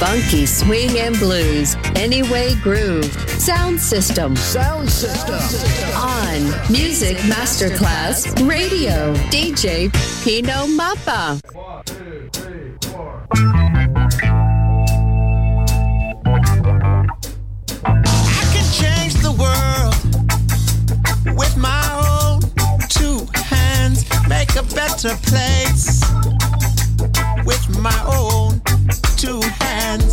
Funky swing and blues. Anyway Groove. Sound System. Sound System. On Music Masterclass Radio. DJ Pino Mappa. One, two, three, four. I can change the world with my own two hands, make a better place with my own two hands,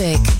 music.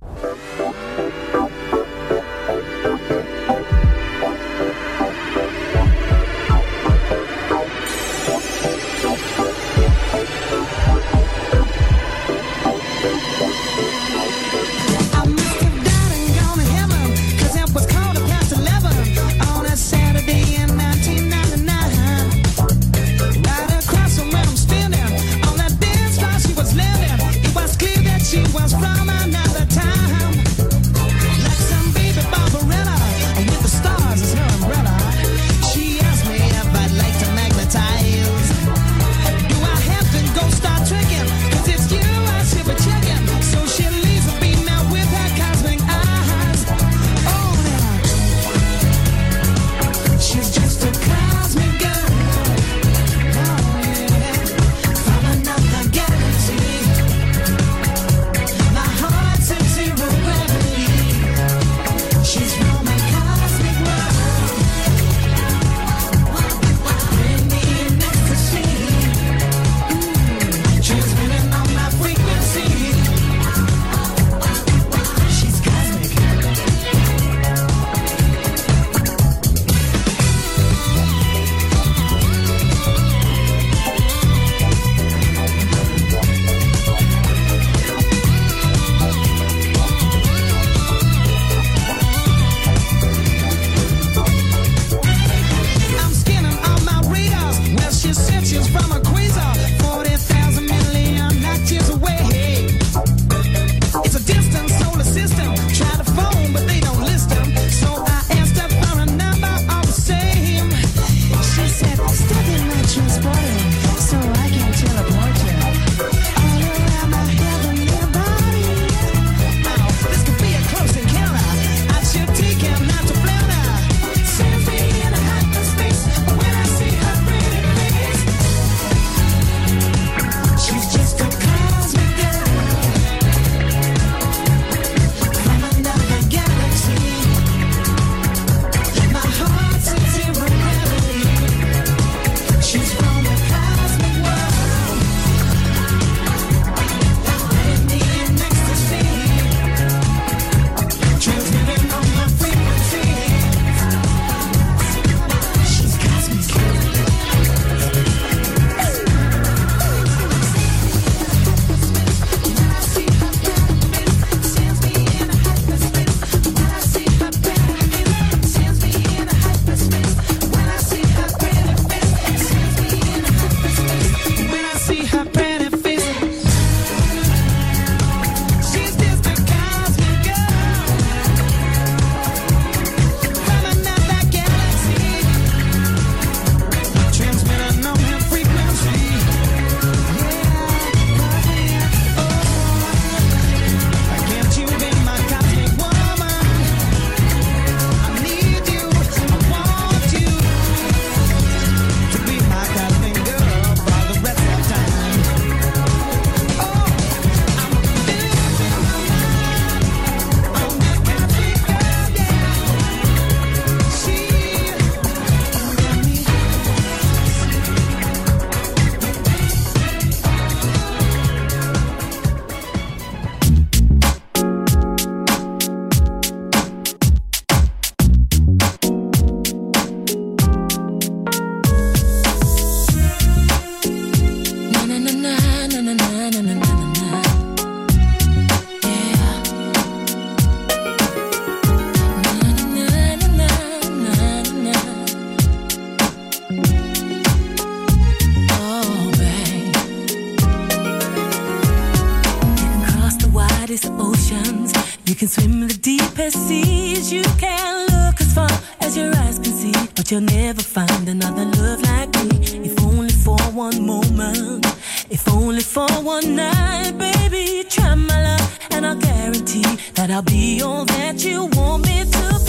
If only for one night, baby, try my love, and I'll guarantee that I'll be all that you want me to be.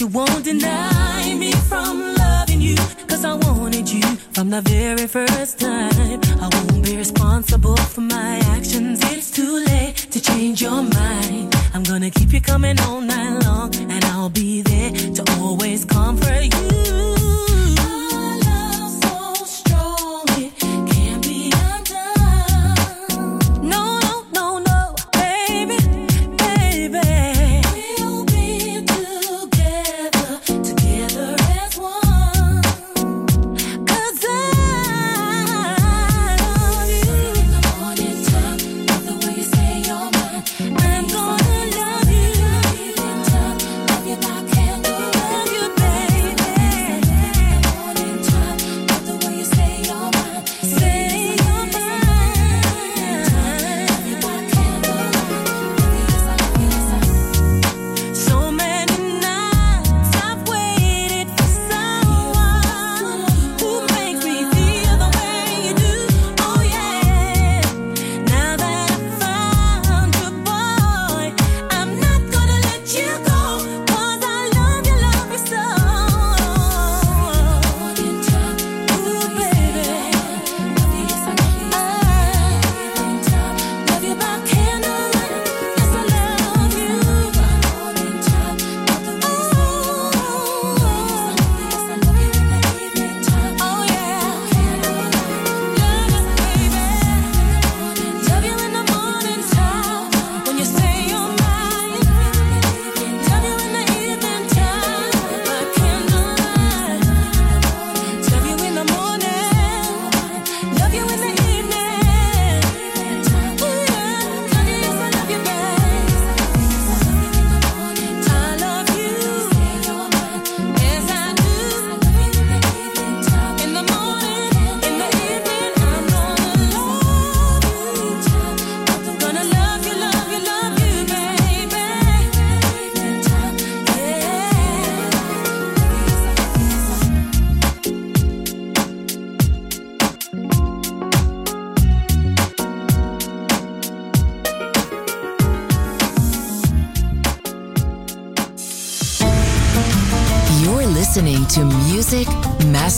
You won't deny me from loving you, cause I wanted you from the very first time. I won't be responsible for my actions, it's too late to change your mind. I'm gonna keep you coming all night long, and I'll be there to always comfort you.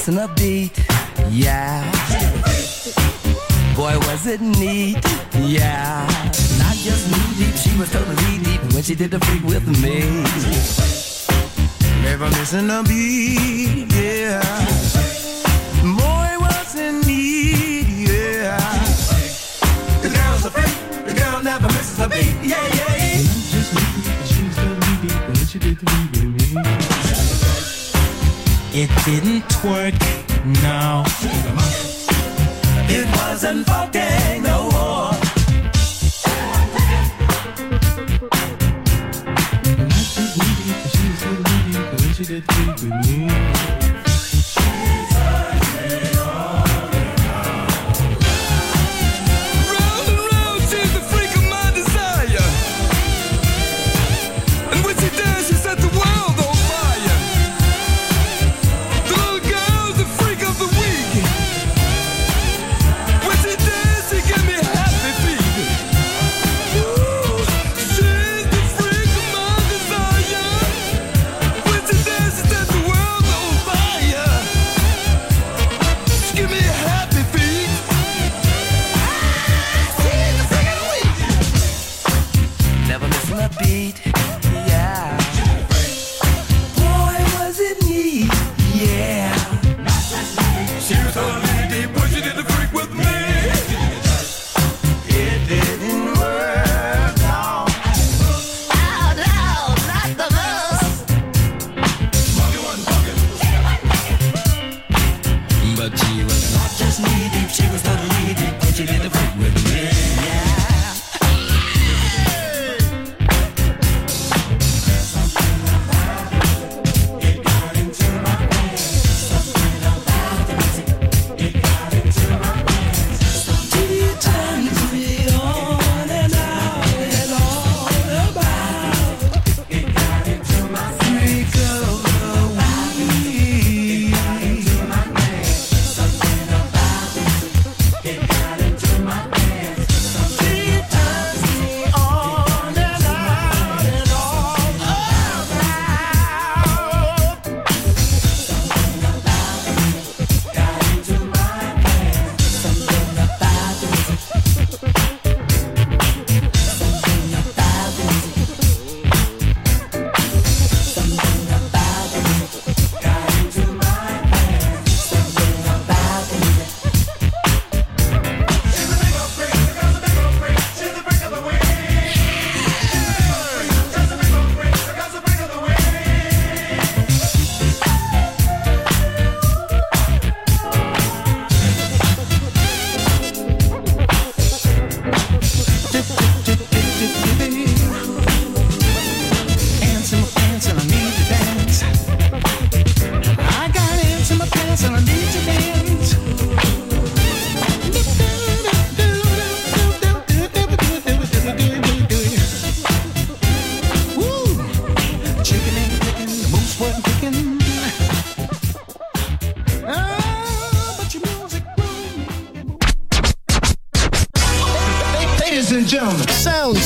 missing a beat, yeah. Boy, was it neat, yeah. Not just knee deep, she was totally deep when she did the freak with me. Never missing a beat, yeah. Boy, was it neat, yeah. The girl's a freak, the girl never misses a beat, yeah, yeah. It didn't work, no. It wasn't fucking.